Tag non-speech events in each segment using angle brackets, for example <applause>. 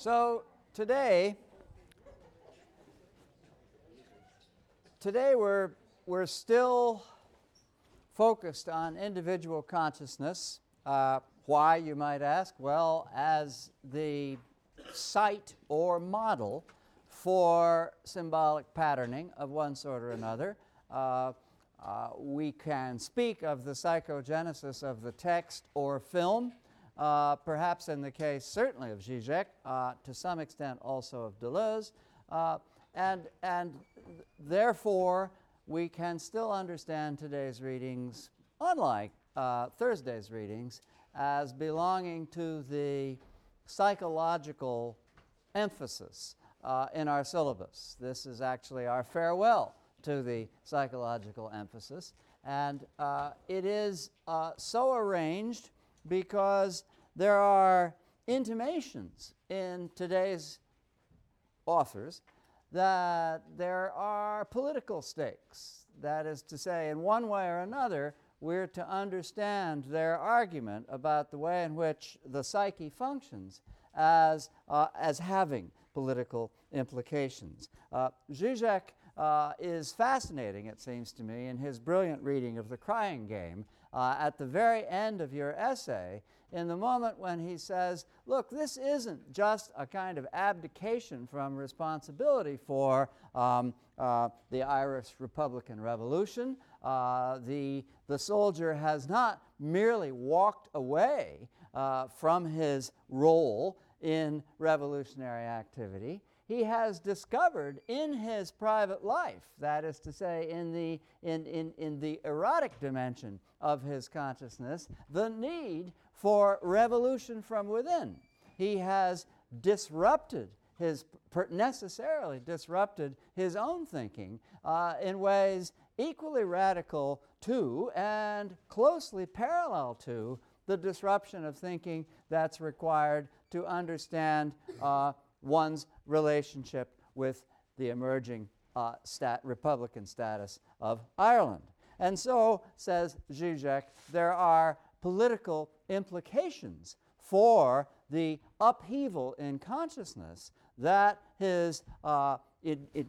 So today, today we're, we're still focused on individual consciousness. Uh, why, you might ask? Well, as the site or model for symbolic patterning of one sort or another. Uh, uh, we can speak of the psychogenesis of the text or film, uh, perhaps in the case certainly of Zizek, uh, to some extent also of Deleuze, uh, and, and therefore we can still understand today's readings, unlike uh, Thursday's readings, as belonging to the psychological emphasis uh, in our syllabus. This is actually our farewell to the psychological emphasis. And uh, it is so arranged because there are intimations in today's authors that there are political stakes. That is to say, in one way or another, we're to understand their argument about the way in which the psyche functions as, uh, as having political implications. Uh, Zizek uh, is fascinating, it seems to me, in his brilliant reading of The Crying Game. Uh, at the very end of your essay, in the moment when he says, Look, this isn't just a kind of abdication from responsibility for um, uh, the Irish Republican Revolution. Uh, the, the soldier has not merely walked away uh, from his role in revolutionary activity he has discovered in his private life, that is to say, in the, in, in, in the erotic dimension of his consciousness, the need for revolution from within. He has disrupted his, necessarily disrupted his own thinking uh, in ways equally radical to and closely parallel to the disruption of thinking that's required to understand uh, one's relationship with the emerging uh, stat Republican status of Ireland. And so, says Zizek, there are political implications for the upheaval in consciousness that his uh, it, it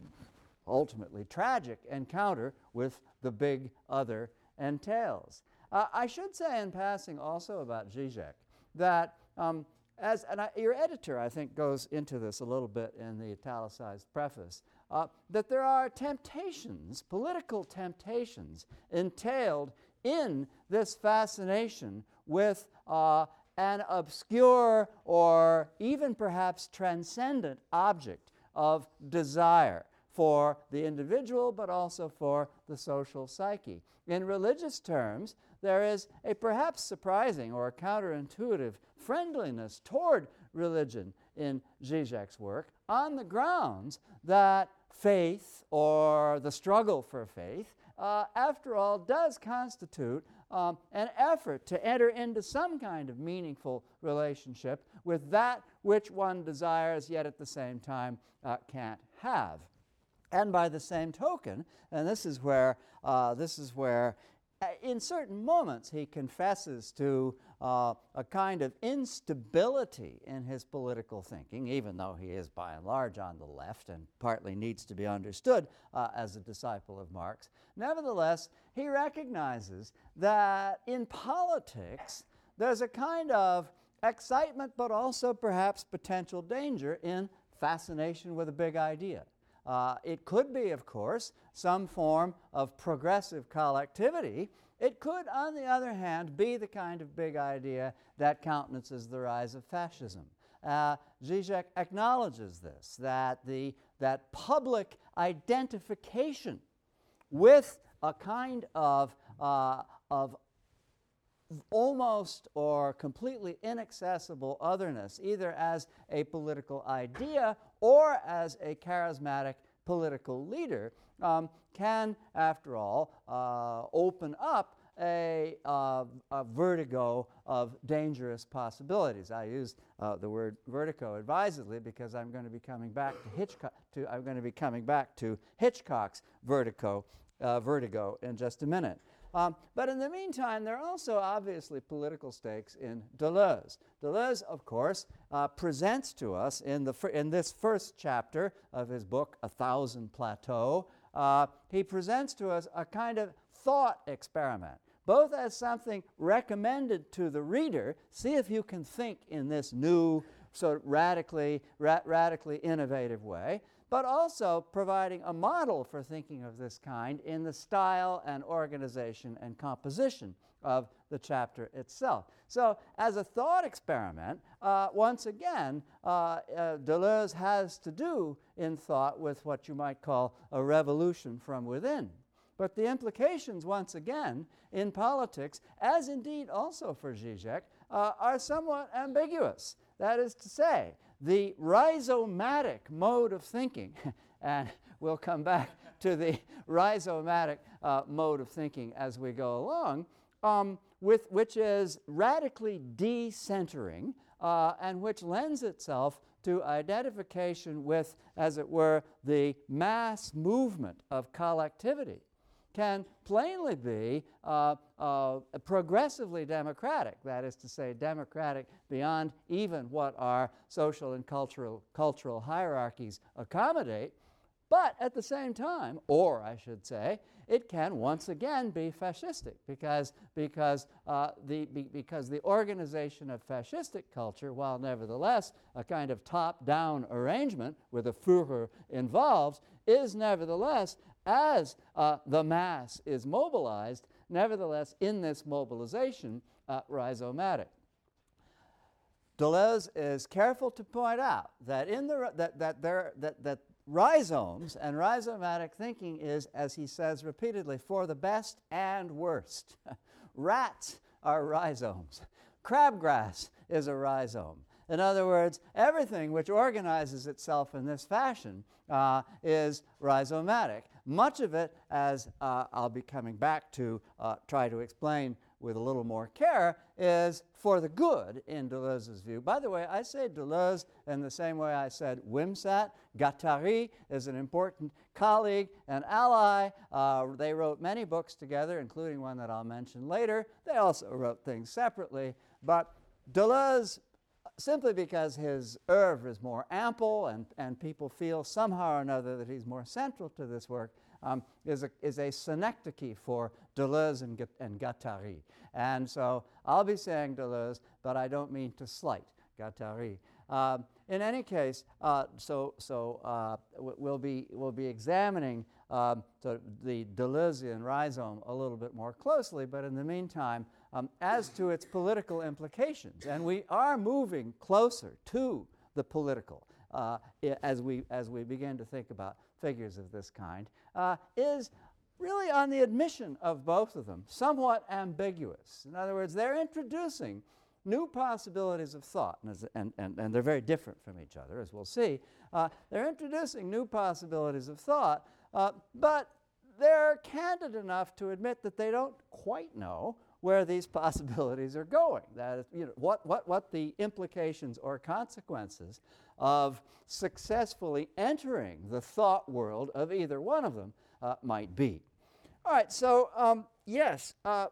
ultimately tragic encounter with the big other entails. Uh, I should say in passing also about Zizek that um, as, and I, your editor, I think, goes into this a little bit in the italicized preface, uh, that there are temptations, political temptations, entailed in this fascination with uh, an obscure or even perhaps transcendent object of desire for the individual, but also for the social psyche. In religious terms, there is a perhaps surprising or counterintuitive friendliness toward religion in Zizek's work on the grounds that faith or the struggle for faith, uh, after all, does constitute um, an effort to enter into some kind of meaningful relationship with that which one desires, yet at the same time uh, can't have. And by the same token, and this is where, uh, this is where in certain moments, he confesses to uh, a kind of instability in his political thinking, even though he is by and large on the left and partly needs to be understood uh, as a disciple of Marx. Nevertheless, he recognizes that in politics, there's a kind of excitement, but also perhaps potential danger in fascination with a big idea. Uh, it could be, of course, some form of progressive collectivity. It could, on the other hand, be the kind of big idea that countenances the rise of fascism. Uh, Zizek acknowledges this, that, the, that public identification with a kind of, uh, of almost or completely inaccessible otherness, either as a political idea or as a charismatic political leader, um, can, after all, uh, open up a, uh, a, vertigo of dangerous possibilities. I use uh, the word vertigo advisedly because I'm going to be coming back to Hitchcock. To, I'm going to be coming back to Hitchcock's vertigo, uh, vertigo in just a minute. Um, but in the meantime, there are also obviously political stakes in Deleuze. Deleuze, of course, uh, presents to us in, the fir- in this first chapter of his book, A Thousand Plateaus, uh, he presents to us a kind of thought experiment, both as something recommended to the reader, see if you can think in this new, sort of radically, ra- radically innovative way, but also providing a model for thinking of this kind in the style and organization and composition of the chapter itself. So, as a thought experiment, uh, once again, uh, uh, Deleuze has to do in thought with what you might call a revolution from within. But the implications, once again, in politics, as indeed also for Zizek, uh, are somewhat ambiguous. That is to say, the rhizomatic mode of thinking, <laughs> and we'll come back to the rhizomatic uh, mode of thinking as we go along, um, with, which is radically decentering uh, and which lends itself to identification with, as it were, the mass movement of collectivity can plainly be uh, uh, progressively democratic, that is to say, democratic beyond even what our social and cultural, cultural hierarchies accommodate. But at the same time, or I should say, it can once again be fascistic because, because, uh, the, be, because the organization of fascistic culture, while nevertheless a kind of top down arrangement where the Führer involves, is nevertheless as uh, the mass is mobilized, nevertheless, in this mobilization, uh, rhizomatic. Deleuze is careful to point out that, in the, that, that, there, that, that rhizomes and rhizomatic thinking is, as he says repeatedly, for the best and worst. <laughs> Rats are rhizomes. Crabgrass is a rhizome. In other words, everything which organizes itself in this fashion uh, is rhizomatic. Much of it, as uh, I'll be coming back to uh, try to explain with a little more care, is for the good in Deleuze's view. By the way, I say Deleuze in the same way I said Wimsatt. Guattari is an important colleague and ally. Uh, they wrote many books together, including one that I'll mention later. They also wrote things separately. But Deleuze simply because his oeuvre is more ample and, and people feel somehow or another that he's more central to this work, um, is, a, is a synecdoche for Deleuze and, and Guattari. And so I'll be saying Deleuze, but I don't mean to slight Guattari. Um, in any case, uh, so, so uh, we'll, be, we'll be examining um, the Deleuzean rhizome a little bit more closely, but in the meantime, um, as to its political implications. And we are moving closer to the political uh, as, we, as we begin to think about figures of this kind, uh, is really on the admission of both of them, somewhat ambiguous. In other words, they're introducing new possibilities of thought, and, and, and, and they're very different from each other, as we'll see. Uh, they're introducing new possibilities of thought, uh, but they're candid enough to admit that they don't quite know where these <laughs> possibilities are going. That is, you know, what, what, what the implications or consequences of successfully entering the thought world of either one of them uh, might be. All right, so um, yes, uh,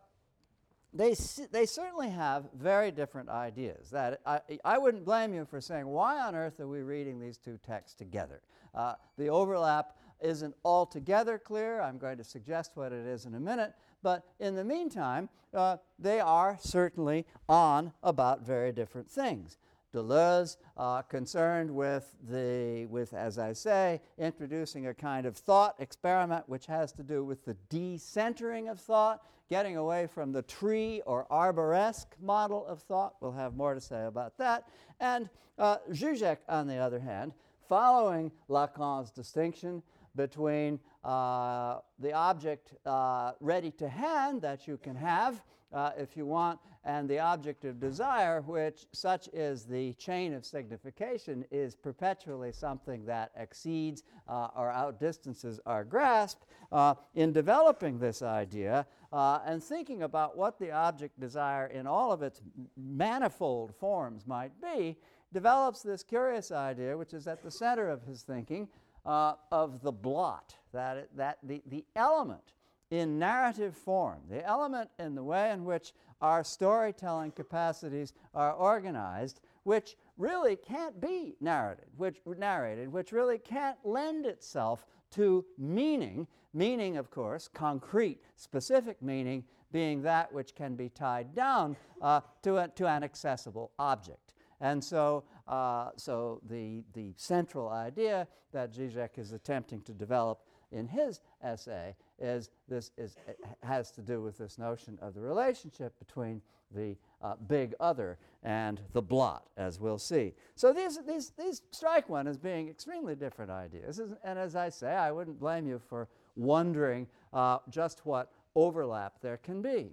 they, they certainly have very different ideas. That I, I wouldn't blame you for saying, why on earth are we reading these two texts together? Uh, the overlap isn't altogether clear. I'm going to suggest what it is in a minute. But in the meantime, uh, they are certainly on about very different things. Deleuze, uh, concerned with the, with, as I say, introducing a kind of thought experiment which has to do with the decentering of thought, getting away from the tree or arboresque model of thought. We'll have more to say about that. And uh, Zizek, on the other hand, following Lacan's distinction between uh, the object uh, ready to hand that you can have uh, if you want, and the object of desire, which, such is the chain of signification, is perpetually something that exceeds uh, or outdistances our grasp. Uh, in developing this idea and thinking about what the object desire in all of its manifold forms might be, develops this curious idea, which is at the center of his thinking, uh, of the blot, that, that the, the element in narrative form, the element in the way in which our storytelling capacities are organized, which really can't be narrated, which narrated, which really can't lend itself to meaning. Meaning, of course, concrete, specific meaning, being that which can be tied down uh, to, a, to an accessible object. And so, uh, so the, the central idea that Zizek is attempting to develop in his essay is this is, has to do with this notion of the relationship between the uh, big other and the blot, as we'll see. So these, these, these strike one as being extremely different ideas. And as I say, I wouldn't blame you for wondering uh, just what overlap there can be.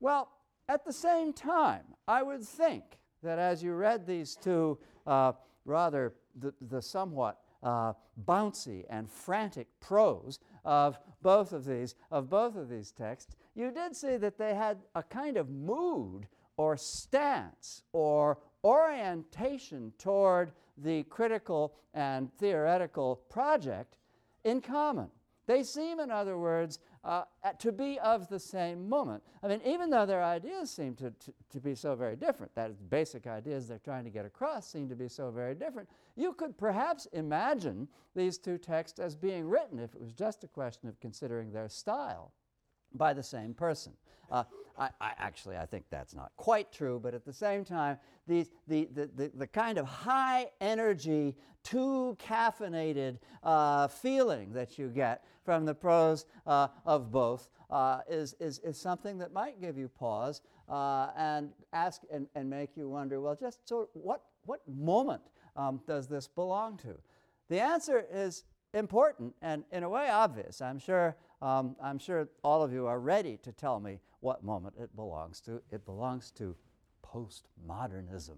Well, at the same time, I would think that as you read these two uh, rather the, the somewhat uh, bouncy and frantic prose of both of these of both of these texts, you did see that they had a kind of mood or stance or orientation toward the critical and theoretical project in common. They seem, in other words, uh, to be of the same moment. I mean, even though their ideas seem to, to, to, be so very different, that basic ideas they're trying to get across seem to be so very different, you could perhaps imagine these two texts as being written, if it was just a question of considering their style, by the same person. Uh, I, I, actually, I think that's not quite true, but at the same time, the, the, the, the kind of high energy, too caffeinated uh, feeling that you get from the prose uh, of both uh, is, is, is something that might give you pause uh, and ask and, and make you wonder well, just sort of what, what moment um, does this belong to? The answer is important and, in a way, obvious. I'm sure, um, I'm sure all of you are ready to tell me what moment it belongs to. It belongs to postmodernism.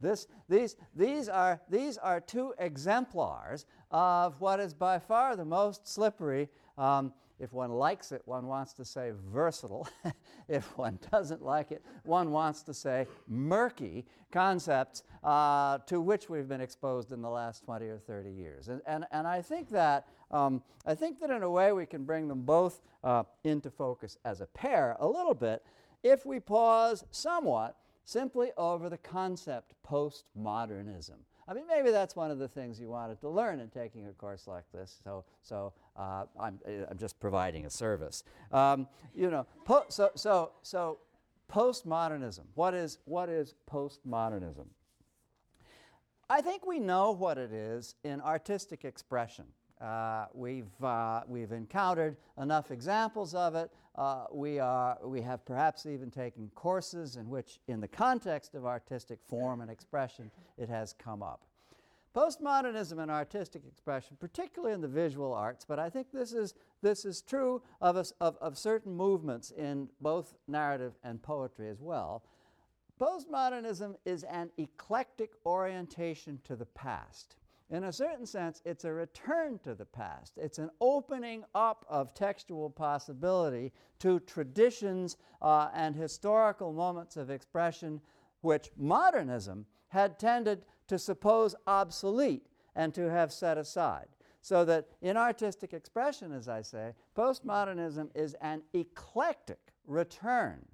This, these, these, are, these are two exemplars of what is by far the most slippery. Um, if one likes it, one wants to say versatile. <laughs> if one doesn't like it, one wants to say murky concepts uh, to which we've been exposed in the last 20 or 30 years. And, and, and I, think that, um, I think that in a way we can bring them both uh, into focus as a pair a little bit if we pause somewhat simply over the concept postmodernism. I mean, maybe that's one of the things you wanted to learn in taking a course like this. So, so uh, I'm, I'm just providing a service. Um, you know, so, so, so postmodernism. What is, what is postmodernism? I think we know what it is in artistic expression. Uh, we've, uh, we've encountered enough examples of it. Uh, we, are, we have perhaps even taken courses in which, in the context of artistic form and expression, it has come up. Postmodernism and artistic expression, particularly in the visual arts, but I think this is, this is true of, us, of, of certain movements in both narrative and poetry as well. Postmodernism is an eclectic orientation to the past. In a certain sense, it's a return to the past. It's an opening up of textual possibility to traditions uh, and historical moments of expression which modernism had tended to suppose obsolete and to have set aside. So that in artistic expression, as I say, postmodernism is an eclectic return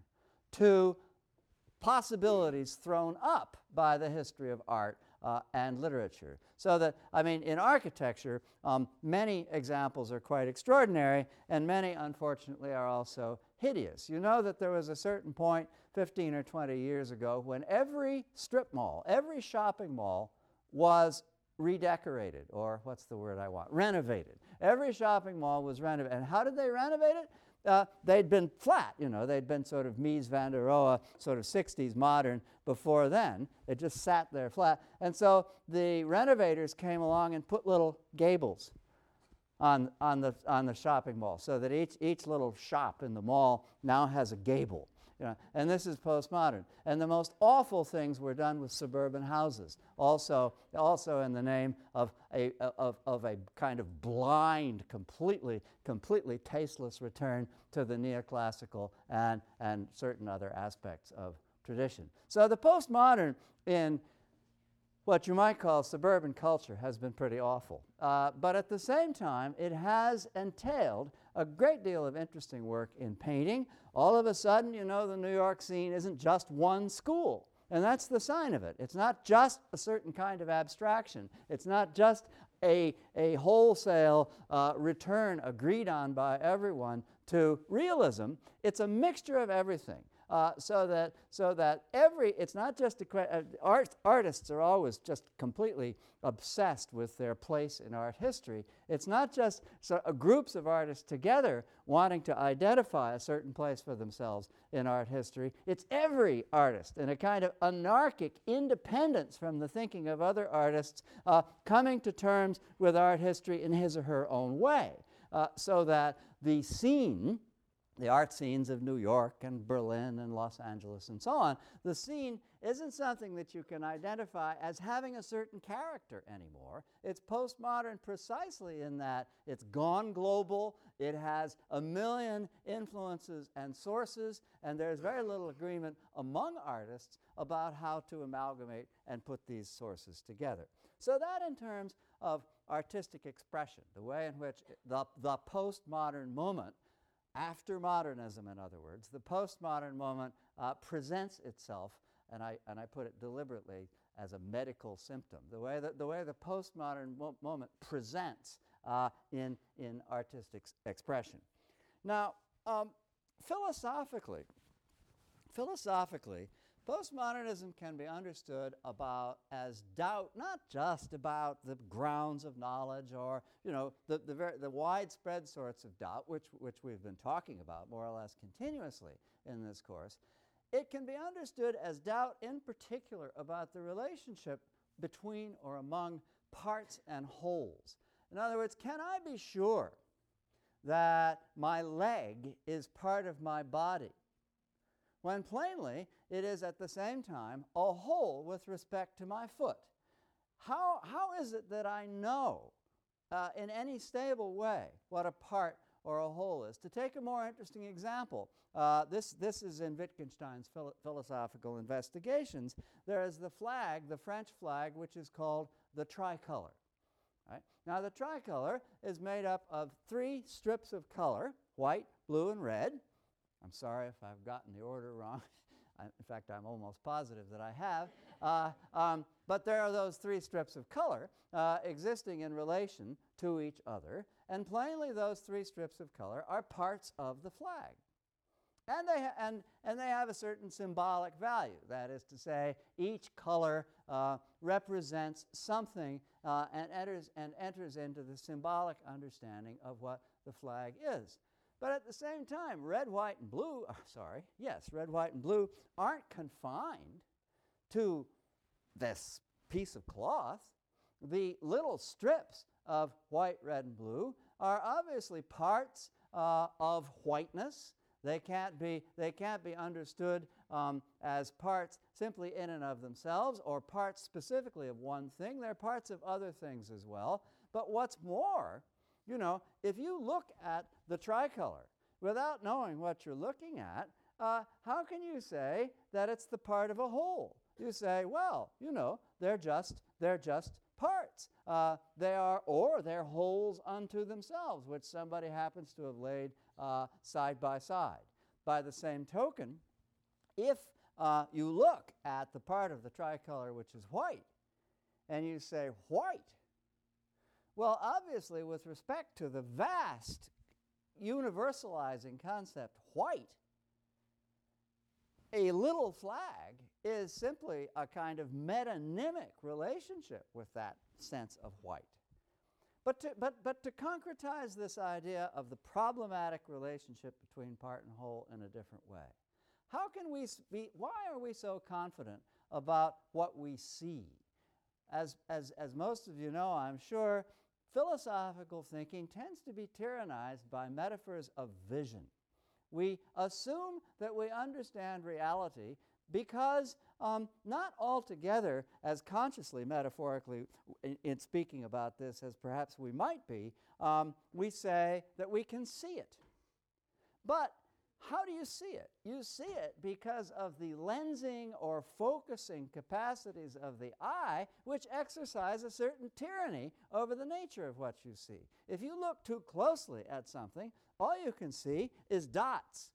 to possibilities thrown up by the history of art uh, and literature. So that, I mean, in architecture, um, many examples are quite extraordinary, and many, unfortunately, are also hideous. You know that there was a certain point 15 or 20 years ago when every strip mall, every shopping mall was redecorated, or what's the word I want? Renovated. Every shopping mall was renovated. And how did they renovate it? Uh, they'd been flat, you know, they'd been sort of Mies van der Rohe, sort of 60s modern before then. They just sat there flat. And so the renovators came along and put little gables on, on, the, on the shopping mall so that each, each little shop in the mall now has a gable. You know, and this is postmodern. And the most awful things were done with suburban houses, also, also in the name of a, of, of a kind of blind, completely, completely tasteless return to the neoclassical and, and certain other aspects of tradition. So the postmodern in what you might call suburban culture has been pretty awful. Uh, but at the same time, it has entailed a great deal of interesting work in painting. All of a sudden, you know, the New York scene isn't just one school. And that's the sign of it. It's not just a certain kind of abstraction. It's not just a, a wholesale uh, return agreed on by everyone to realism. It's a mixture of everything uh, so that so that every it's not just a uh, art, artists are always just completely obsessed with their place in art history. It's not just so, uh, groups of artists together wanting to identify a certain place for themselves in art history. It's every artist in a kind of anarchic independence from the thinking of other artists uh, coming to terms with art history in his or her own way, uh, so that the scene the art scenes of New York and Berlin and Los Angeles and so on, the scene isn't something that you can identify as having a certain character anymore. It's postmodern precisely in that it's gone global, it has a million influences and sources, and there's very little agreement among artists about how to amalgamate and put these sources together. So, that in terms of artistic expression, the way in which the, the postmodern moment after modernism, in other words, the postmodern moment uh, presents itself, and I, and I put it deliberately as a medical symptom, the way that the, way the postmodern mo moment presents uh, in, in artistic expression. Now, um, philosophically, philosophically, Postmodernism can be understood about as doubt, not just about the grounds of knowledge or you know the, the, very, the widespread sorts of doubt, which, which we've been talking about more or less continuously in this course. It can be understood as doubt in particular about the relationship between or among parts and wholes. In other words, can I be sure that my leg is part of my body? when plainly it is at the same time a whole with respect to my foot. How, how is it that I know uh, in any stable way what a part or a whole is? To take a more interesting example, uh, this, this is in Wittgenstein's philo philosophical investigations. There is the flag, the French flag, which is called the tricolor. Right? Now, the tricolor is made up of three strips of color white, blue, and red. I'm sorry if I've gotten the order wrong. <laughs> in fact, I'm almost positive that I have. <laughs> Uh, um, but there are those three strips of color uh, existing in relation to each other, and plainly those three strips of color are parts of the flag. And they, and, and they have a certain symbolic value. That is to say, each color uh, represents something uh, and, enters, and enters into the symbolic understanding of what the flag is. But at the same time, red, white, and blue, uh, <laughs> sorry, yes, red, white, and blue aren't confined to this piece of cloth. The little strips of white, red, and blue are obviously parts uh, of whiteness. They can't be, they can't be understood um, as parts simply in and of themselves or parts specifically of one thing. They're parts of other things as well. But what's more, you know, if you look at the tricolor without knowing what you're looking at, uh, how can you say that it's the part of a whole? You say, well, you know, they're just, they're just parts. Uh, they are, or they're wholes unto themselves, which somebody happens to have laid uh, side by side. By the same token, if uh, you look at the part of the tricolor which is white, and you say, white, well, obviously, with respect to the vast universalizing concept, white, a little flag is simply a kind of metonymic relationship with that sense of white. But to, but, but to concretize this idea of the problematic relationship between part and whole in a different way, how can we be, why are we so confident about what we see? As, as, as most of you know, I'm sure, philosophical thinking tends to be tyrannized by metaphors of vision. We assume that we understand reality because, um, not altogether as consciously, metaphorically, in, in, speaking about this as perhaps we might be, um, we say that we can see it. But how do you see it? You see it because of the lensing or focusing capacities of the eye, which exercise a certain tyranny over the nature of what you see. If you look too closely at something, all you can see is dots.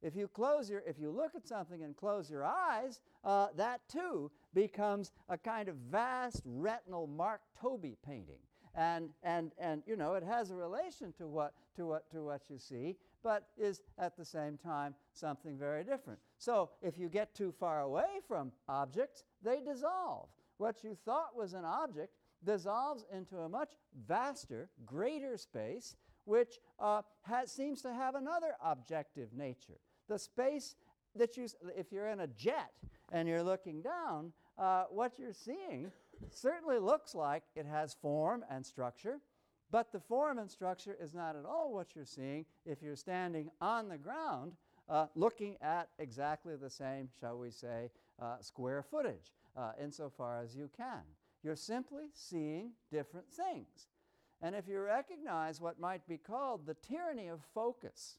If you close your, if you look at something and close your eyes, uh, that too becomes a kind of vast retinal Mark Tobey painting and and and you know it has a relation to what to what to what you see but is at the same time something very different. So if you get too far away from objects they dissolve. What you thought was an object dissolves into a much vaster greater space which uh, has, seems to have another objective nature. The space that you if you're in a jet and you're looking down uh, what you're seeing certainly looks like it has form and structure, but the form and structure is not at all what you're seeing if you're standing on the ground uh, looking at exactly the same, shall we say, uh, square footage uh, insofar as you can. You're simply seeing different things. And if you recognize what might be called the tyranny of focus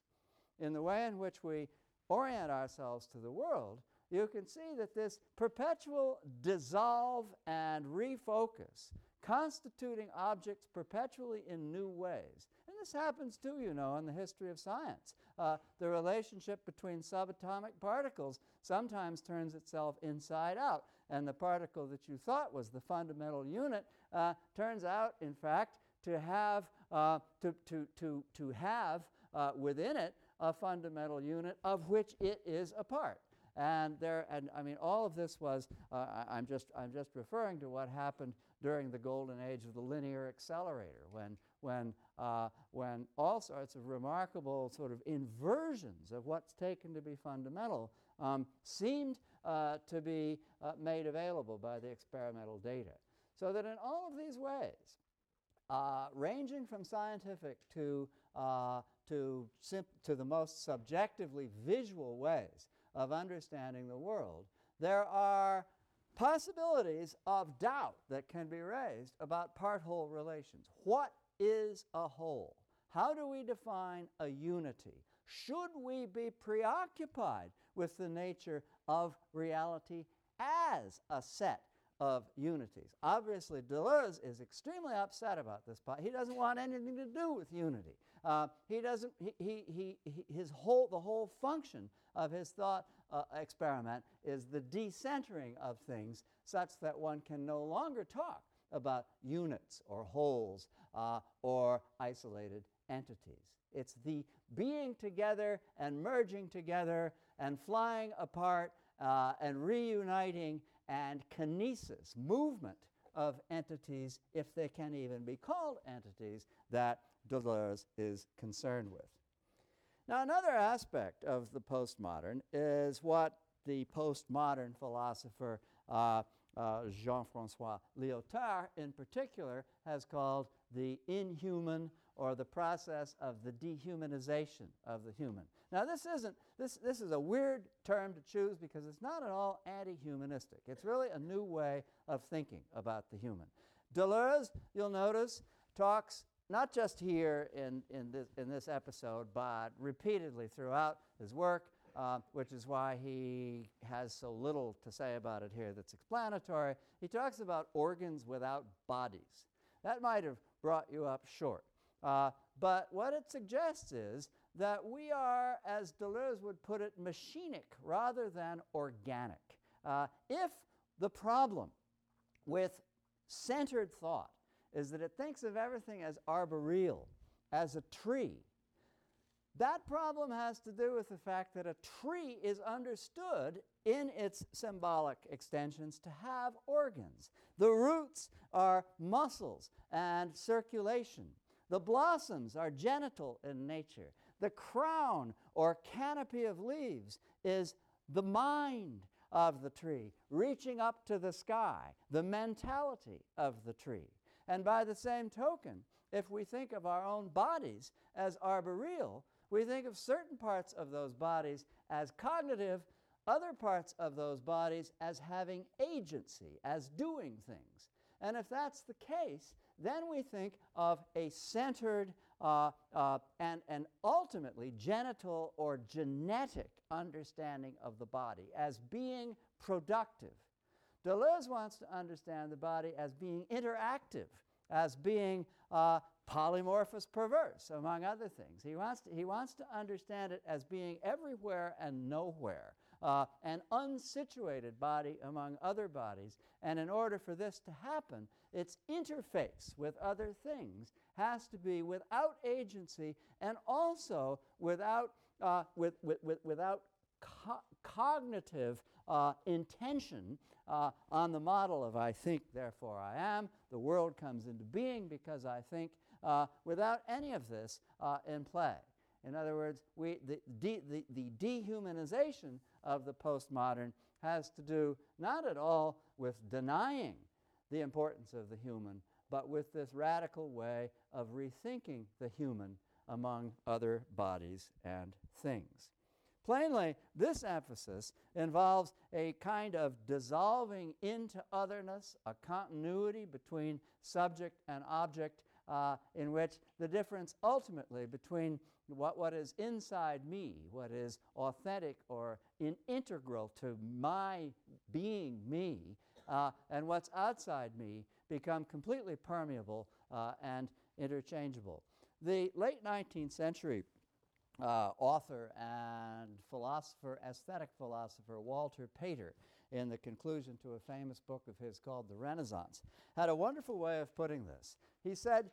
in the way in which we orient ourselves to the world, you can see that this perpetual dissolve and refocus, constituting objects perpetually in new ways. And this happens too, you know, in the history of science. Uh, the relationship between subatomic particles sometimes turns itself inside out, and the particle that you thought was the fundamental unit uh, turns out, in fact, to have, uh, to, to, to, to have uh, within it a fundamental unit of which it is a part. And there, and I mean, all of this was. Uh, I, am just, I'm just referring to what happened during the golden age of the linear accelerator, when, when, uh, when all sorts of remarkable sort of inversions of what's taken to be fundamental um, seemed uh, to be uh, made available by the experimental data. So that in all of these ways, uh, ranging from scientific to, uh, to, to the most subjectively visual ways, of understanding the world, there are possibilities of doubt that can be raised about part whole relations. What is a whole? How do we define a unity? Should we be preoccupied with the nature of reality as a set of unities. Obviously, Deleuze is extremely upset about this. He doesn't want anything to do with unity. Uh, he doesn't. He, he, he, his whole the whole function of his thought uh, experiment is the decentering of things, such that one can no longer talk about units or wholes uh, or isolated entities. It's the being together and merging together and flying apart uh, and reuniting and kinesis, movement of entities, if they can even be called entities, that Deleuze is concerned with. Now, another aspect of the postmodern is what the postmodern philosopher uh, uh, Jean Francois Lyotard, in particular, has called the inhuman or the process of the dehumanization of the human. Now, this isn't, this, this is a weird term to choose because it's not at all anti humanistic. It's really a new way of thinking about the human. Deleuze, you'll notice, talks not just here in, in, this, in this episode, but repeatedly throughout his work, uh, which is why he has so little to say about it here that's explanatory. He talks about organs without bodies. That might have brought you up short. Uh, but what it suggests is that we are, as Deleuze would put it, machinic rather than organic. Uh, if the problem with centered thought is that it thinks of everything as arboreal, as a tree, that problem has to do with the fact that a tree is understood in its symbolic extensions to have organs. The roots are muscles and circulation. The blossoms are genital in nature. The crown or canopy of leaves is the mind of the tree, reaching up to the sky, the mentality of the tree. And by the same token, if we think of our own bodies as arboreal, we think of certain parts of those bodies as cognitive, other parts of those bodies as having agency, as doing things. And if that's the case, then we think of a centered uh, uh, and, and ultimately genital or genetic understanding of the body as being productive. Deleuze wants to understand the body as being interactive, as being uh, polymorphous perverse, among other things. He wants, to, he wants to understand it as being everywhere and nowhere, uh, an unsituated body among other bodies. And in order for this to happen, its interface with other things has to be without agency and also without, uh, with, with, with, without co- cognitive uh, intention uh, on the model of I think, therefore I am. The world comes into being because I think, uh, without any of this uh, in play. In other words, we, the, de, the, the dehumanization of the postmodern has to do not at all with denying the importance of the human, but with this radical way of rethinking the human among other bodies and things. Plainly, this emphasis involves a kind of dissolving into otherness, a continuity between subject and object, uh, in which the difference ultimately between what, what is inside me, what is authentic or in, integral to my being me, uh, and what's outside me become completely permeable uh, and interchangeable. The late 19th century uh, author and philosopher, aesthetic philosopher Walter Pater, in the conclusion to a famous book of his called The Renaissance, had a wonderful way of putting this. He said,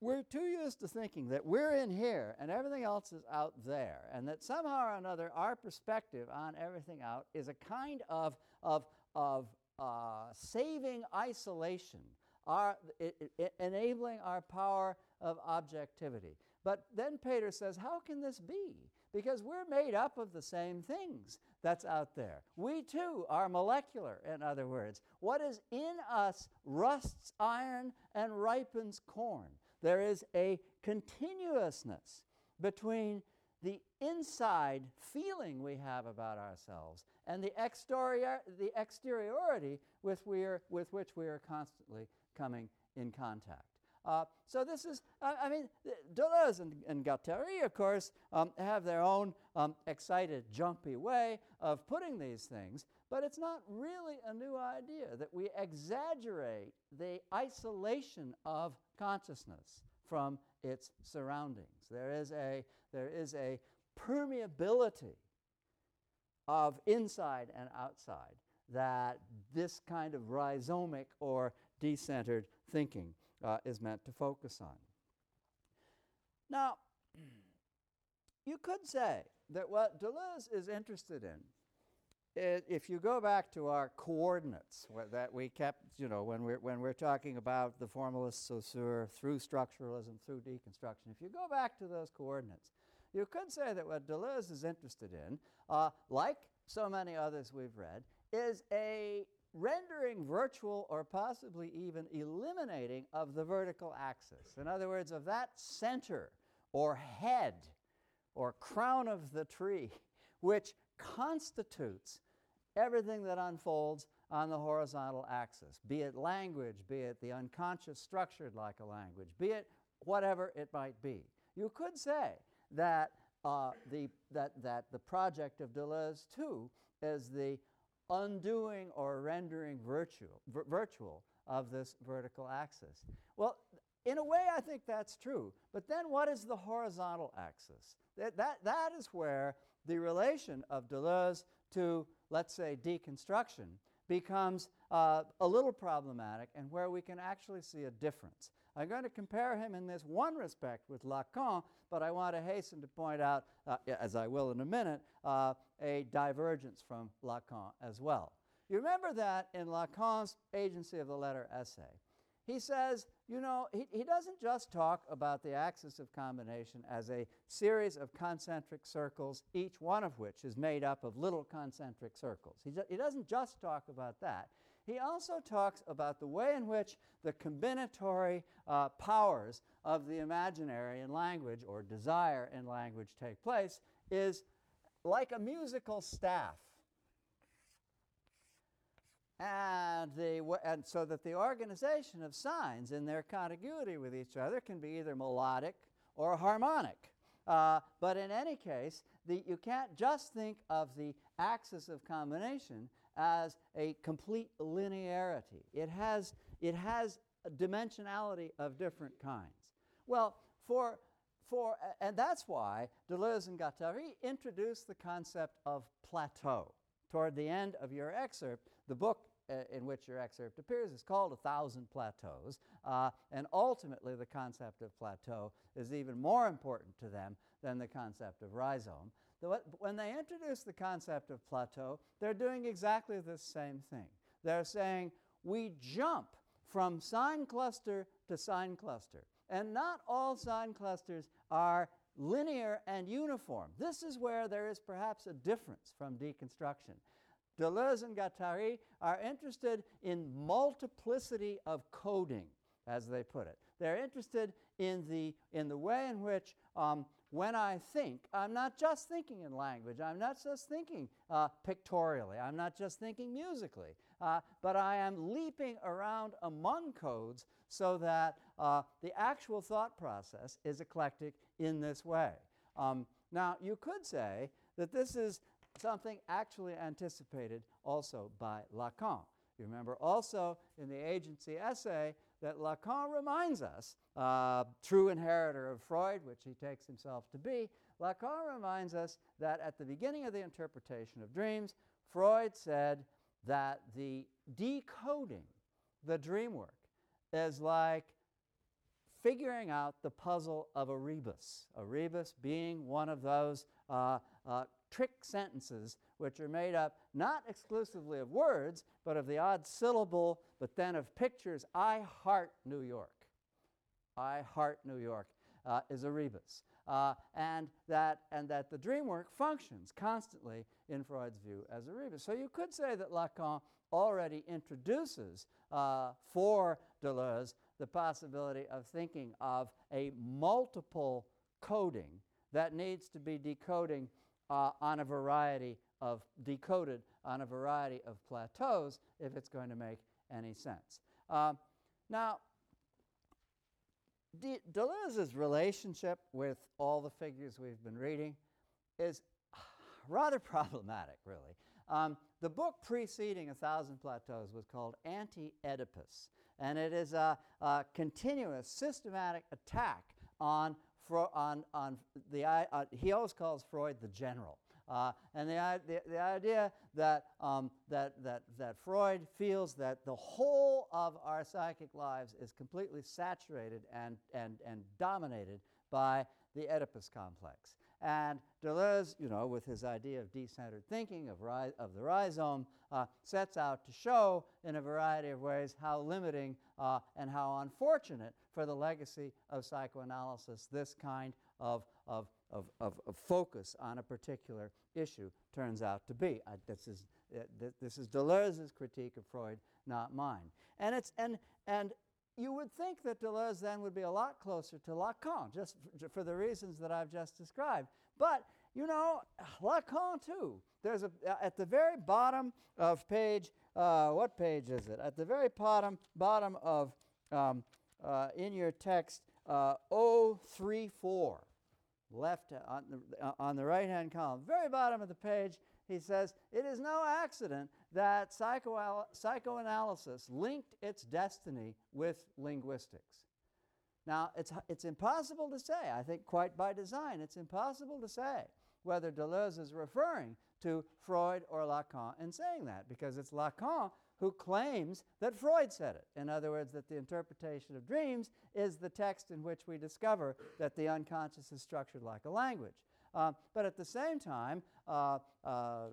We're too used to thinking that we're in here and everything else is out there, and that somehow or another our perspective on everything out is a kind of, of, of uh, saving isolation, our, it, it, enabling our power of objectivity. But then Pater says, How can this be? Because we're made up of the same things that's out there. We too are molecular, in other words. What is in us rusts iron and ripens corn. There is a continuousness between the inside feeling we have about ourselves and the, exterior, the exteriority with, we are, with which we are constantly coming in contact. Uh, so this is, uh, I mean, Deleuze and, and Guattari, of course, um, have their own um, excited, jumpy way of putting these things, but it's not really a new idea that we exaggerate the isolation of consciousness from its surroundings. There is a, there is a permeability of inside and outside that this kind of rhizomic or decentered thinking uh, is meant to focus on. Now, you could say that what Deleuze is interested in, if you go back to our coordinates that we kept, you know, when we're, when we're talking about the formalist Saussure through structuralism, through deconstruction, if you go back to those coordinates, you could say that what Deleuze is interested in, uh, like so many others we've read, is a rendering virtual or possibly even eliminating of the vertical axis. In other words, of that center or head or crown of the tree, which constitutes everything that unfolds on the horizontal axis, be it language, be it the unconscious structured like a language, be it whatever it might be. You could say that, uh, the, that, that the project of Deleuze, too, is the undoing or rendering virtual, virtual of this vertical axis. Well, in a way, I think that's true. But then what is the horizontal axis? That, that, that is where the relation of Deleuze to, let's say, deconstruction becomes uh, a little problematic and where we can actually see a difference. I'm going to compare him in this one respect with Lacan, but I want to hasten to point out, uh, as I will in a minute, uh, a divergence from Lacan as well. You remember that in Lacan's Agency of the Letter essay, he says, you know, he, he doesn't just talk about the axis of combination as a series of concentric circles, each one of which is made up of little concentric circles. He, he doesn't just talk about that. He also talks about the way in which the combinatory uh, powers of the imaginary in language or desire in language take place is like a musical staff. And, the, and so that the organization of signs in their contiguity with each other can be either melodic or harmonic. Uh, but in any case, the, you can't just think of the axis of combination as a complete linearity. It has, it has a dimensionality of different kinds. Well, for, for, and that's why Deleuze and Guattari introduced the concept of plateau. Toward the end of your excerpt, the book uh, in which your excerpt appears is called A Thousand Plateaus, uh, and ultimately the concept of plateau is even more important to them than the concept of rhizome. When they introduce the concept of plateau, they're doing exactly the same thing. They're saying we jump from sign cluster to sign cluster. And not all sign clusters are linear and uniform. This is where there is perhaps a difference from deconstruction. Deleuze and Guattari are interested in multiplicity of coding, as they put it. They're interested in the, in the way in which um, when I think, I'm not just thinking in language, I'm not just thinking uh, pictorially, I'm not just thinking musically, uh, but I am leaping around among codes so that uh, the actual thought process is eclectic in this way. Um, now, you could say that this is something actually anticipated also by Lacan. You remember also in the agency essay that Lacan reminds us, uh, true inheritor of Freud, which he takes himself to be, Lacan reminds us that at the beginning of the interpretation of dreams, Freud said that the decoding the dream work is like figuring out the puzzle of a rebus. A rebus being one of those uh, uh, trick sentences which are made up not exclusively of words, but of the odd syllable, but then of pictures. I heart New York. I heart New York uh, is a rebus. Uh, and, that, and that the dream work functions constantly, in Freud's view, as a rebus. So you could say that Lacan already introduces uh, for Deleuze the possibility of thinking of a multiple coding that needs to be decoding uh, on a variety of decoded on a variety of plateaus if it's going to make any sense. Uh, now, De- Deleuze's relationship with all the figures we've been reading is rather <laughs> problematic, really. Um, the book preceding A Thousand Plateaus was called Anti Oedipus, and it is a, a continuous, systematic attack on, Fro- on, on the. Uh, he always calls Freud the general. Uh, and the, the, the, idea that, um, that, that, that Freud feels that the whole of our psychic lives is completely saturated and, and, and dominated by the Oedipus complex. And Deleuze, you know, with his idea of decentered thinking, of, ri- of the rhizome, uh, sets out to show in a variety of ways how limiting uh, and how unfortunate for the legacy of psychoanalysis this kind of, of, of, of, of focus on a particular issue turns out to be. Uh, this, is, uh, th- this is Deleuze's critique of Freud, not mine. And, it's, and, and you would think that Deleuze then would be a lot closer to Lacan, just for, the reasons that I've just described. But, you know, Lacan too. There's a, at the very bottom of page, uh, what page is it? At the very bottom, bottom of, um, uh, in your text, uh, 034, left uh, on the, uh, on the right hand column, very bottom of the page, he says, It is no accident that psychoanalysis linked its destiny with linguistics. Now, it's, it's impossible to say, I think quite by design, it's impossible to say whether Deleuze is referring to Freud or Lacan in saying that, because it's Lacan who claims that Freud said it. In other words, that the interpretation of dreams is the text in which we discover that the unconscious is structured like a language. Uh, but at the same time, uh, uh, uh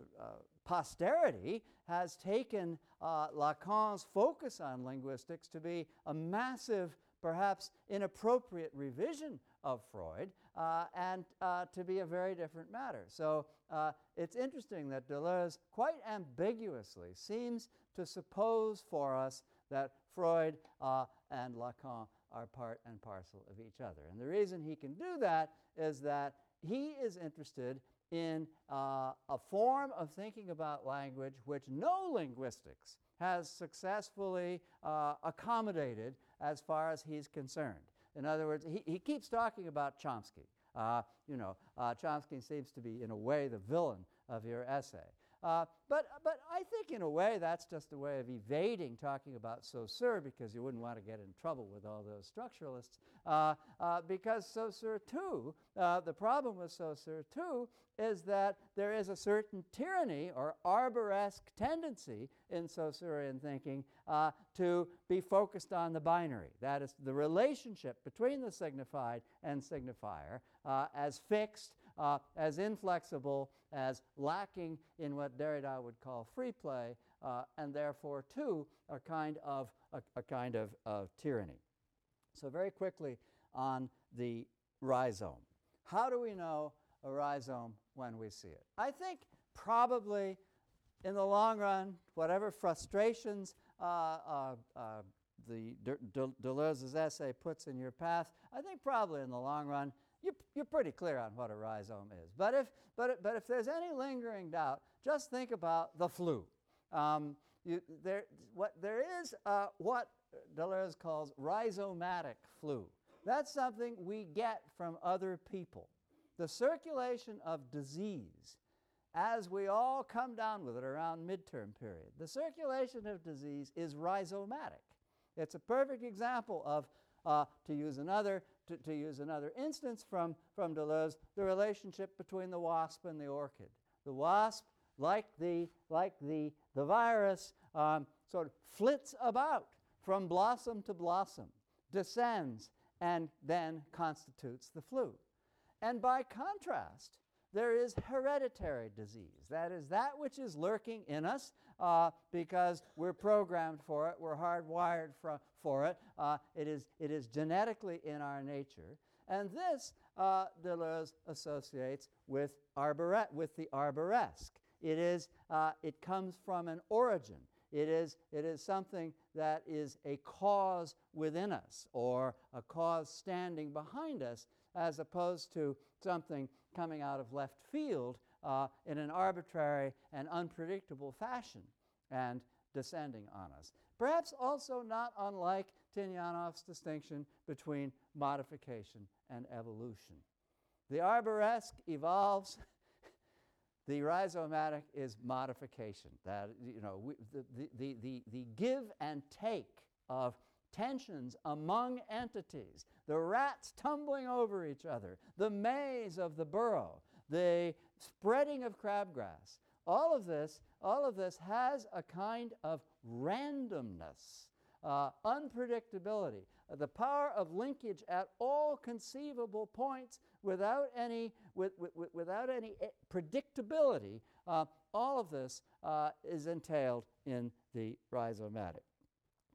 posterity has taken uh, Lacan's focus on linguistics to be a massive, perhaps inappropriate revision of Freud uh, and to be a very different matter. So it's interesting that Deleuze quite ambiguously seems to suppose for us that Freud uh, and Lacan are part and parcel of each other. And the reason he can do that is that he is interested in uh, a form of thinking about language which no linguistics has successfully uh, accommodated as far as he's concerned. In other words, he, he keeps talking about Chomsky. Uh, you know, uh, Chomsky seems to be, in a way, the villain of your essay. Uh, but, but I think, in a way, that's just a way of evading talking about Saussure because you wouldn't want to get in trouble with all those structuralists. Uh, uh, because Saussure, too, uh, the problem with Saussure, too, is that there is a certain tyranny or arboresque tendency in Saussurean thinking uh, to be focused on the binary. That is, the relationship between the signified and signifier uh, as fixed uh, as inflexible, as lacking in what Derrida would call free play, uh, and therefore, too, a kind of, a, a kind of, of tyranny. So, very quickly on the rhizome. How do we know a rhizome when we see it? I think probably in the long run, whatever frustrations uh, uh, uh, the Deleuze's essay puts in your path, I think probably in the long run, you, you're pretty clear on what a rhizome is. But if, but, but if there's any lingering doubt, just think about the flu. Um, you, there, what, there is uh, what Deleuze calls rhizomatic flu. That's something we get from other people. The circulation of disease, as we all come down with it around midterm period, the circulation of disease is rhizomatic. It's a perfect example of, uh, to use another to, to use another instance from, from Deleuze, the relationship between the wasp and the orchid. The wasp, like the, like the, the virus, um, sort of flits about from blossom to blossom, descends, and then constitutes the flu. And by contrast, there is hereditary disease. That is that which is lurking in us uh, because we're programmed for it, we're hardwired for, for it, uh, it, is, it is genetically in our nature. And this uh, Deleuze associates with, arbore- with the arboresque. It, is, uh, it comes from an origin. It is, it is something that is a cause within us or a cause standing behind us as opposed to something coming out of left field uh, in an arbitrary and unpredictable fashion and descending on us. Perhaps also not unlike Tynyanov's distinction between modification and evolution. The arboresque evolves. <laughs> the rhizomatic is modification. That you know, we, the, the, the, the give and take of tensions among entities, the rats tumbling over each other, the maze of the burrow, the spreading of crabgrass. All of this, all of this has a kind of randomness, uh, unpredictability, uh, the power of linkage at all conceivable points without any, with, with, without any eh, predictability. Uh, all of this uh, is entailed in the rhizomatic.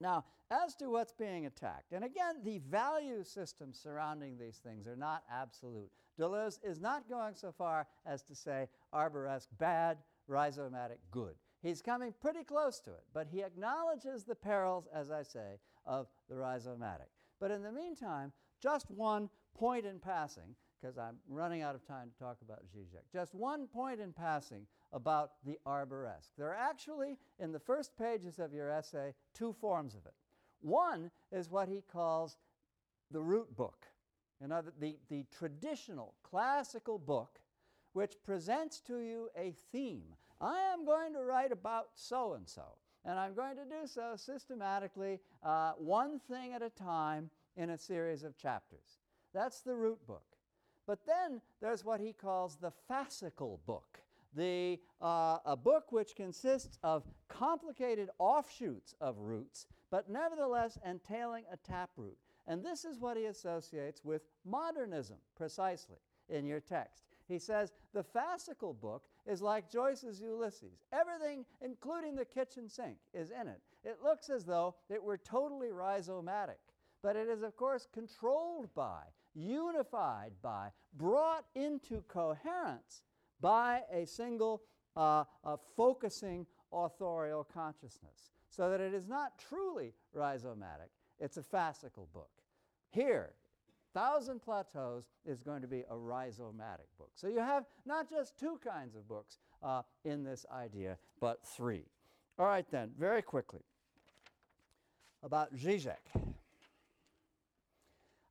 Now, as to what's being attacked, and again, the value systems surrounding these things are not absolute. Deleuze is not going so far as to say arboresque bad, rhizomatic good. He's coming pretty close to it, but he acknowledges the perils, as I say, of the rhizomatic. But in the meantime, just one point in passing, because I'm running out of time to talk about Zizek, just one point in passing about the arboresque. There are actually, in the first pages of your essay, two forms of it. One is what he calls the root book, other, the, the traditional classical book which presents to you a theme. I am going to write about so and so, and I'm going to do so systematically, uh, one thing at a time in a series of chapters. That's the root book. But then there's what he calls the fascicle book, the, uh, a book which consists of complicated offshoots of roots, but nevertheless entailing a taproot. And this is what he associates with modernism, precisely, in your text. He says the fascicle book is like Joyce's Ulysses. Everything, including the kitchen sink, is in it. It looks as though it were totally rhizomatic, but it is, of course, controlled by, unified by, brought into coherence by a single uh, uh, focusing authorial consciousness, so that it is not truly rhizomatic, it's a fascicle book. Here, Thousand Plateaus is going to be a rhizomatic book. So you have not just two kinds of books uh, in this idea, but three. All right, then, very quickly about Zizek.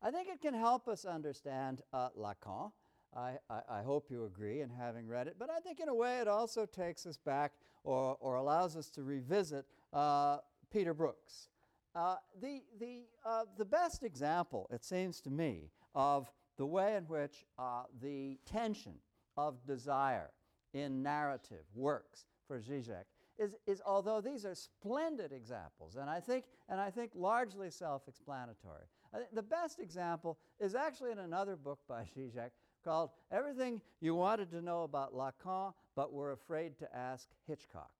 I think it can help us understand uh, Lacan. I, I, hope you agree in having read it, but I think in a way it also takes us back or, or allows us to revisit uh, Peter Brooks. Uh, the, the, uh, the best example, it seems to me, of the way in which uh, the tension of desire in narrative works for Zizek is, is although these are splendid examples, and I think, and I think largely self-explanatory. the best example is actually in another book by Zizek called Everything You Wanted to Know About Lacan But Were Afraid to Ask Hitchcock.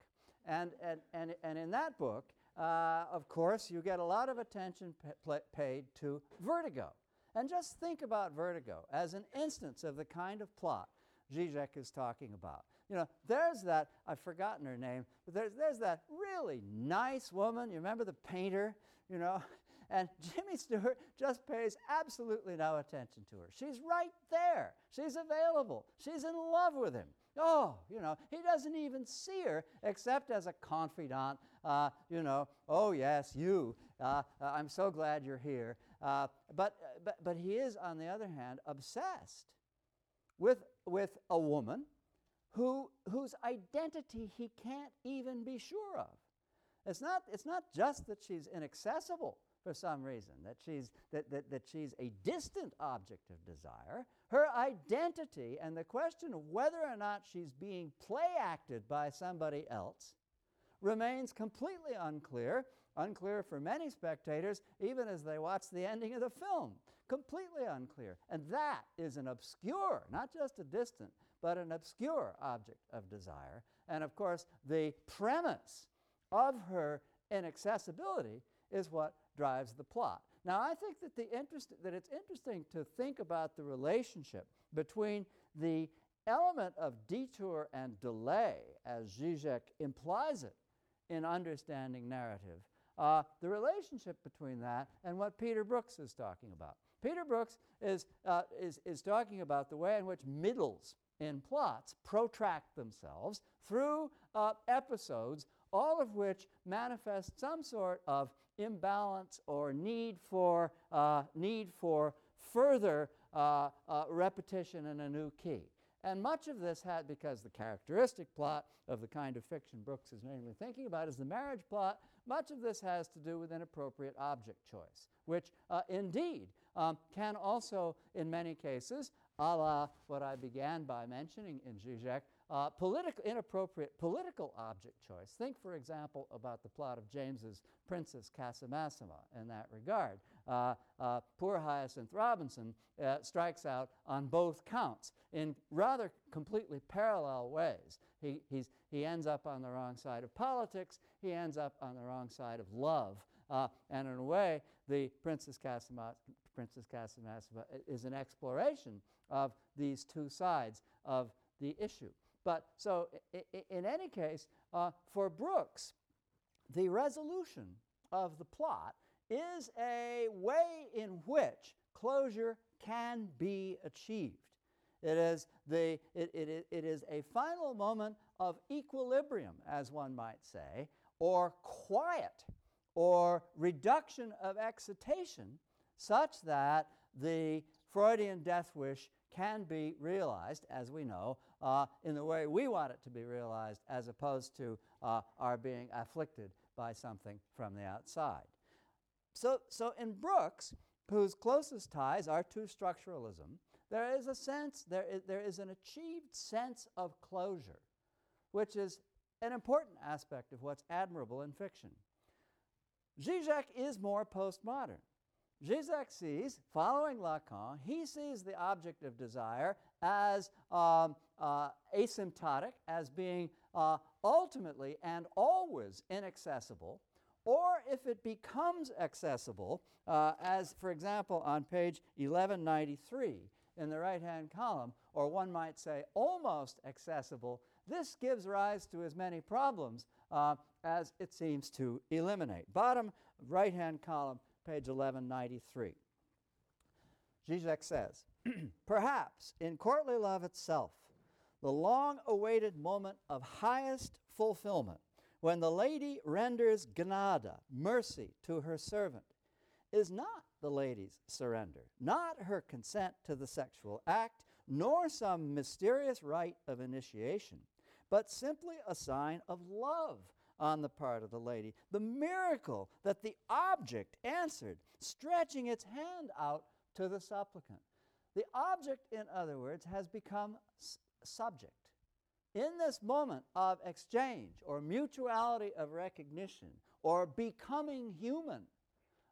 And, and, and, and in that book, uh, of course, you get a lot of attention paid to vertigo. And just think about vertigo as an instance of the kind of plot Zizek is talking about. You know, there's that, I've forgotten her name, but there's, there's that really nice woman. You remember the painter, you know? And Jimmy Stewart just pays absolutely no attention to her. She's right there. She's available. She's in love with him. Oh, you know, he doesn't even see her except as a confidant. Uh, you know, oh, yes, you. Uh, uh, I'm so glad you're here. Uh, but, but, but he is, on the other hand, obsessed with, with a woman who, whose identity he can't even be sure of. It's not, it's not just that she's inaccessible for some reason, that she's, that, that, that she's a distant object of desire. Her identity and the question of whether or not she's being play acted by somebody else remains completely unclear, unclear for many spectators, even as they watch the ending of the film. Completely unclear. And that is an obscure, not just a distant, but an obscure object of desire. And of course, the premise of her inaccessibility is what drives the plot. Now, I think that, the interest, that it's interesting to think about the relationship between the element of detour and delay, as Zizek implies it in understanding narrative, uh, the relationship between that and what Peter Brooks is talking about. Peter Brooks is, uh, is, is talking about the way in which middles in plots protract themselves through uh, episodes, all of which manifest some sort of imbalance or need for, uh, need for further uh, uh, repetition in a new key. And much of this had, because the characteristic plot of the kind of fiction Brooks is mainly thinking about is the marriage plot, much of this has to do with inappropriate object choice, which uh, indeed um, can also, in many cases, a la what I began by mentioning in Zizek, uh, political, inappropriate political object choice. Think, for example, about the plot of James's Princess Casamassima in that regard. Uh, uh, poor Hyacinth Robinson uh, strikes out on both counts in rather completely parallel ways. He, he ends up on the wrong side of politics, he ends up on the wrong side of love. Uh, and in a way, the Princess Princess Casamassima is an exploration of these two sides of the issue. But so in any case, uh, for Brooks, the resolution of the plot is a way in which closure can be achieved. It is, the, it, it, it is a final moment of equilibrium, as one might say, or quiet, or reduction of excitation, such that the Freudian death wish can be realized, as we know, uh, in the way we want it to be realized, as opposed to uh, our being afflicted by something from the outside. So, so in Brooks, whose closest ties are to structuralism, there is a sense, there is, there is an achieved sense of closure, which is an important aspect of what's admirable in fiction. Zizek is more postmodern. Zizek sees, following Lacan, he sees the object of desire as um, uh, asymptotic, as being uh, ultimately and always inaccessible, or if it becomes accessible, uh, as for example on page 1193 in the right hand column, or one might say almost accessible, this gives rise to as many problems uh, as it seems to eliminate. Bottom right hand column, page 1193. Zizek says, <clears throat> Perhaps in courtly love itself, the long awaited moment of highest fulfillment, when the lady renders gnade, mercy, to her servant, is not the lady's surrender, not her consent to the sexual act, nor some mysterious rite of initiation, but simply a sign of love on the part of the lady. The miracle that the object answered, stretching its hand out to the supplicant. The object, in other words, has become subject. In this moment of exchange or mutuality of recognition or becoming human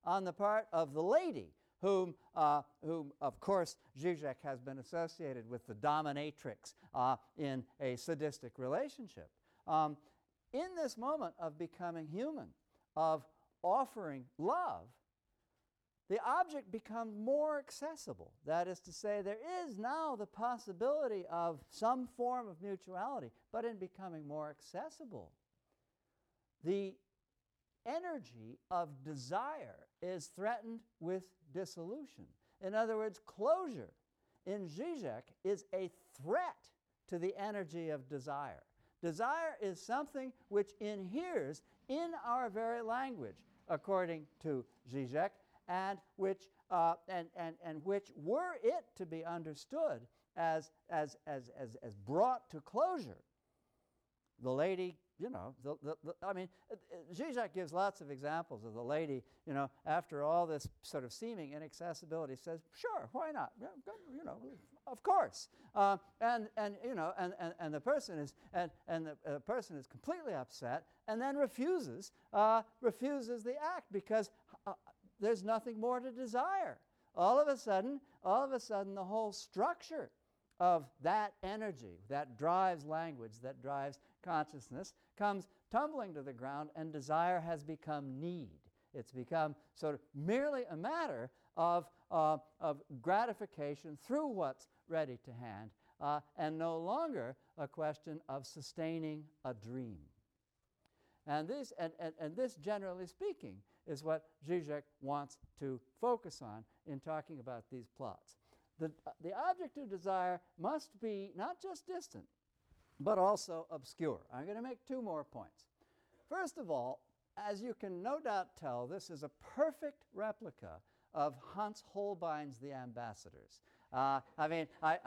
on the part of the lady, whom, uh, whom of course, Zizek has been associated with the dominatrix uh, in a sadistic relationship. Um, in this moment of becoming human, of offering love, the object becomes more accessible. That is to say, there is now the possibility of some form of mutuality, but in becoming more accessible, the energy of desire is threatened with dissolution. In other words, closure in Zizek is a threat to the energy of desire. Desire is something which inheres in our very language, according to Zizek, and which, uh, and, and, and which, were it to be understood as, as, as, as, as brought to closure, the lady, you know, the, the, the, I mean, uh, uh, Zizek gives lots of examples of the lady, you know, after all this sort of seeming inaccessibility, says, sure, why not? You know, of course. Uh, and, and, you know, and, and, and the person is, and, and the uh, person is completely upset and then refuses, uh, refuses the act because there's nothing more to desire. All of a sudden, all of a sudden, the whole structure of that energy that drives language, that drives consciousness, comes tumbling to the ground, and desire has become need. It's become sort of merely a matter of, uh, of gratification through what's ready to hand, uh, and no longer a question of sustaining a dream. And this, and, and, and this, generally speaking, is what Zizek wants to focus on in talking about these plots. The, uh, the object of desire must be not just distant, but also obscure. I'm going to make two more points. First of all, as you can no doubt tell, this is a perfect replica of Hans Holbein's The Ambassadors. Uh, I mean, I,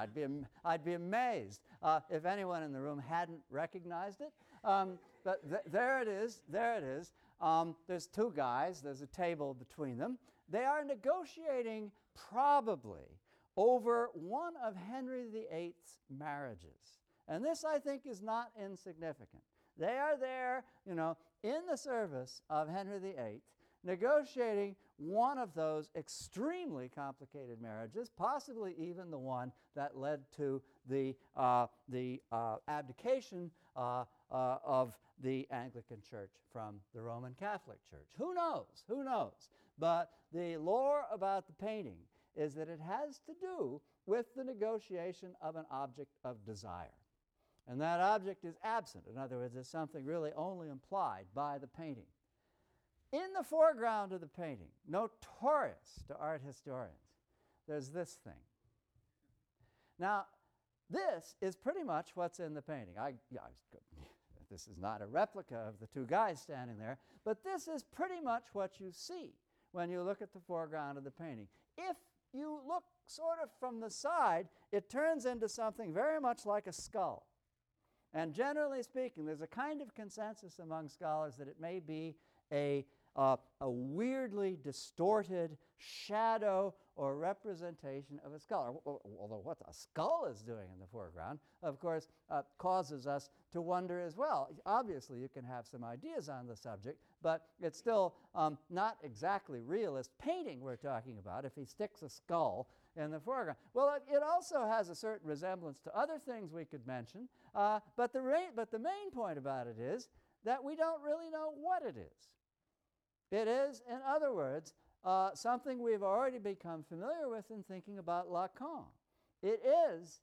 would be, I'd be amazed uh, if anyone in the room hadn't recognized it. Um, but th- there it is, there it is. Um, there's two guys, there's a table between them. They are negotiating probably over one of Henry VIII's marriages. And this, I think, is not insignificant. They are there, you know, in the service of Henry VIII, negotiating one of those extremely complicated marriages, possibly even the one that led to the, uh, the uh, abdication uh, uh of the Anglican Church from the Roman Catholic Church. Who knows? Who knows? But the lore about the painting is that it has to do with the negotiation of an object of desire. And that object is absent. In other words, it's something really only implied by the painting. In the foreground of the painting, notorious to art historians, there's this thing. Now, this is pretty much what's in the painting. I, yeah, this is not a replica of the two guys standing there, but this is pretty much what you see when you look at the foreground of the painting. If you look sort of from the side, it turns into something very much like a skull. And generally speaking, there's a kind of consensus among scholars that it may be a, uh, a weirdly distorted shadow or representation of a skull. Although what a skull is doing in the foreground, of course, uh, causes us to wonder as well. Obviously, you can have some ideas on the subject, but it's still um, not exactly realist painting we're talking about if he sticks a skull in the foreground. Well, it, it also has a certain resemblance to other things we could mention, uh, but, the but the main point about it is that we don't really know what it is. It is, in other words, uh, something we've already become familiar with in thinking about Lacan. It is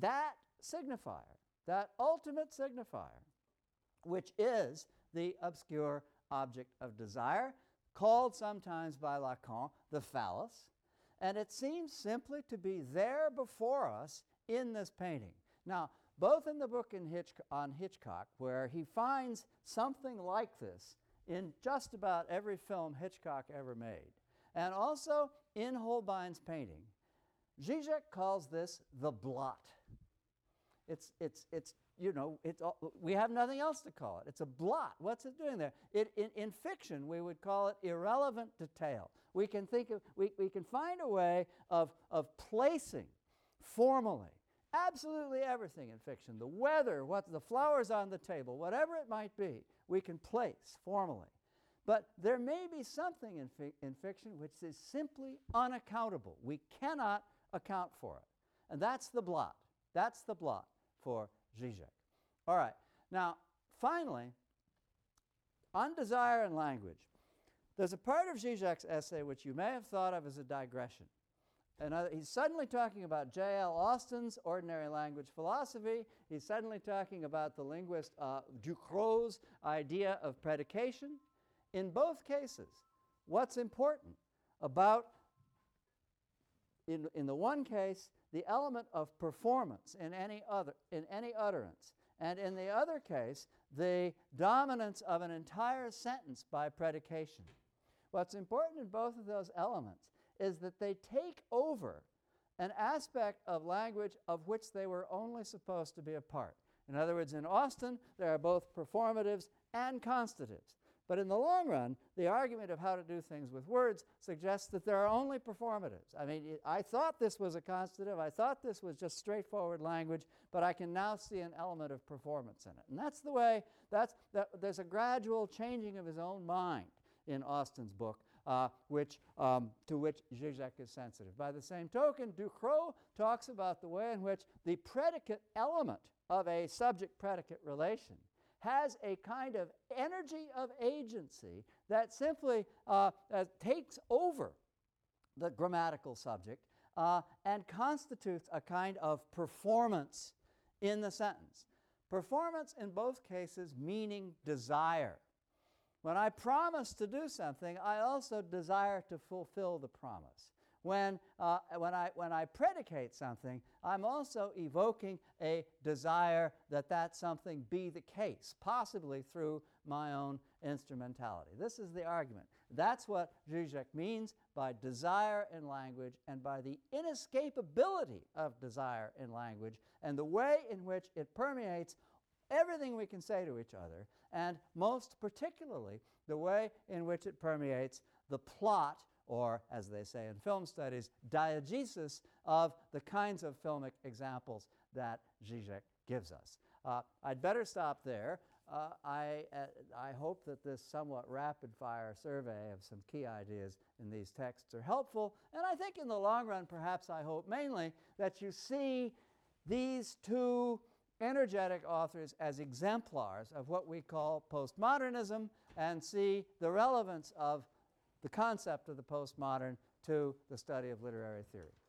that signifier, that ultimate signifier, which is the obscure object of desire, called sometimes by Lacan the phallus, and it seems simply to be there before us in this painting. Now, both in the book in Hitch- on Hitchcock, where he finds something like this in just about every film Hitchcock ever made, and also in Holbein's painting. Zizek calls this the blot. It's, it's, it's you know, it's all, we have nothing else to call it. It's a blot. What's it doing there? It, in, in fiction, we would call it irrelevant detail. We can think of, we, we can find a way of, of placing formally absolutely everything in fiction the weather, what the flowers on the table, whatever it might be, we can place formally. But there may be something in, fi- in fiction which is simply unaccountable. We cannot account for it. And that's the blot. That's the blot for Zizek. All right. Now, finally, on desire and language, there's a part of Zizek's essay which you may have thought of as a digression. And he's suddenly talking about J.L. Austin's ordinary language philosophy. He's suddenly talking about the linguist uh, idea of predication. In both cases, what's important about, in, in the one case, the element of performance in any, other, in any utterance, and in the other case, the dominance of an entire sentence by predication. What's important in both of those elements is that they take over an aspect of language of which they were only supposed to be a part. In other words, in Austin, there are both performatives and constatives. But in the long run, the argument of how to do things with words suggests that there are only performatives. I mean, I thought this was a constative, I thought this was just straightforward language, but I can now see an element of performance in it. And that's the way, that's, that, there's a gradual changing of his own mind in Austin's book uh, which, um, to which Zizek is sensitive. By the same token, Ducrot talks about the way in which the predicate element of a subject predicate relation has a kind of energy of agency that simply uh, uh, takes over the grammatical subject uh, and constitutes a kind of performance in the sentence. Performance in both cases meaning desire. When I promise to do something, I also desire to fulfill the promise. When, uh, when, I, when I predicate something, I'm also evoking a desire that that something be the case, possibly through my own instrumentality. This is the argument. That's what Zizek means by desire in language and by the inescapability of desire in language and the way in which it permeates everything we can say to each other, and most particularly the way in which it permeates the plot, or as they say in film studies, diegesis of the kinds of filmic examples that Zizek gives us. Uh, I'd better stop there. Uh, I, uh, I hope that this somewhat rapid fire survey of some key ideas in these texts are helpful. And I think in the long run, perhaps I hope mainly that you see these two energetic authors as exemplars of what we call postmodernism and see the relevance of the concept of the postmodern to the study of literary theory.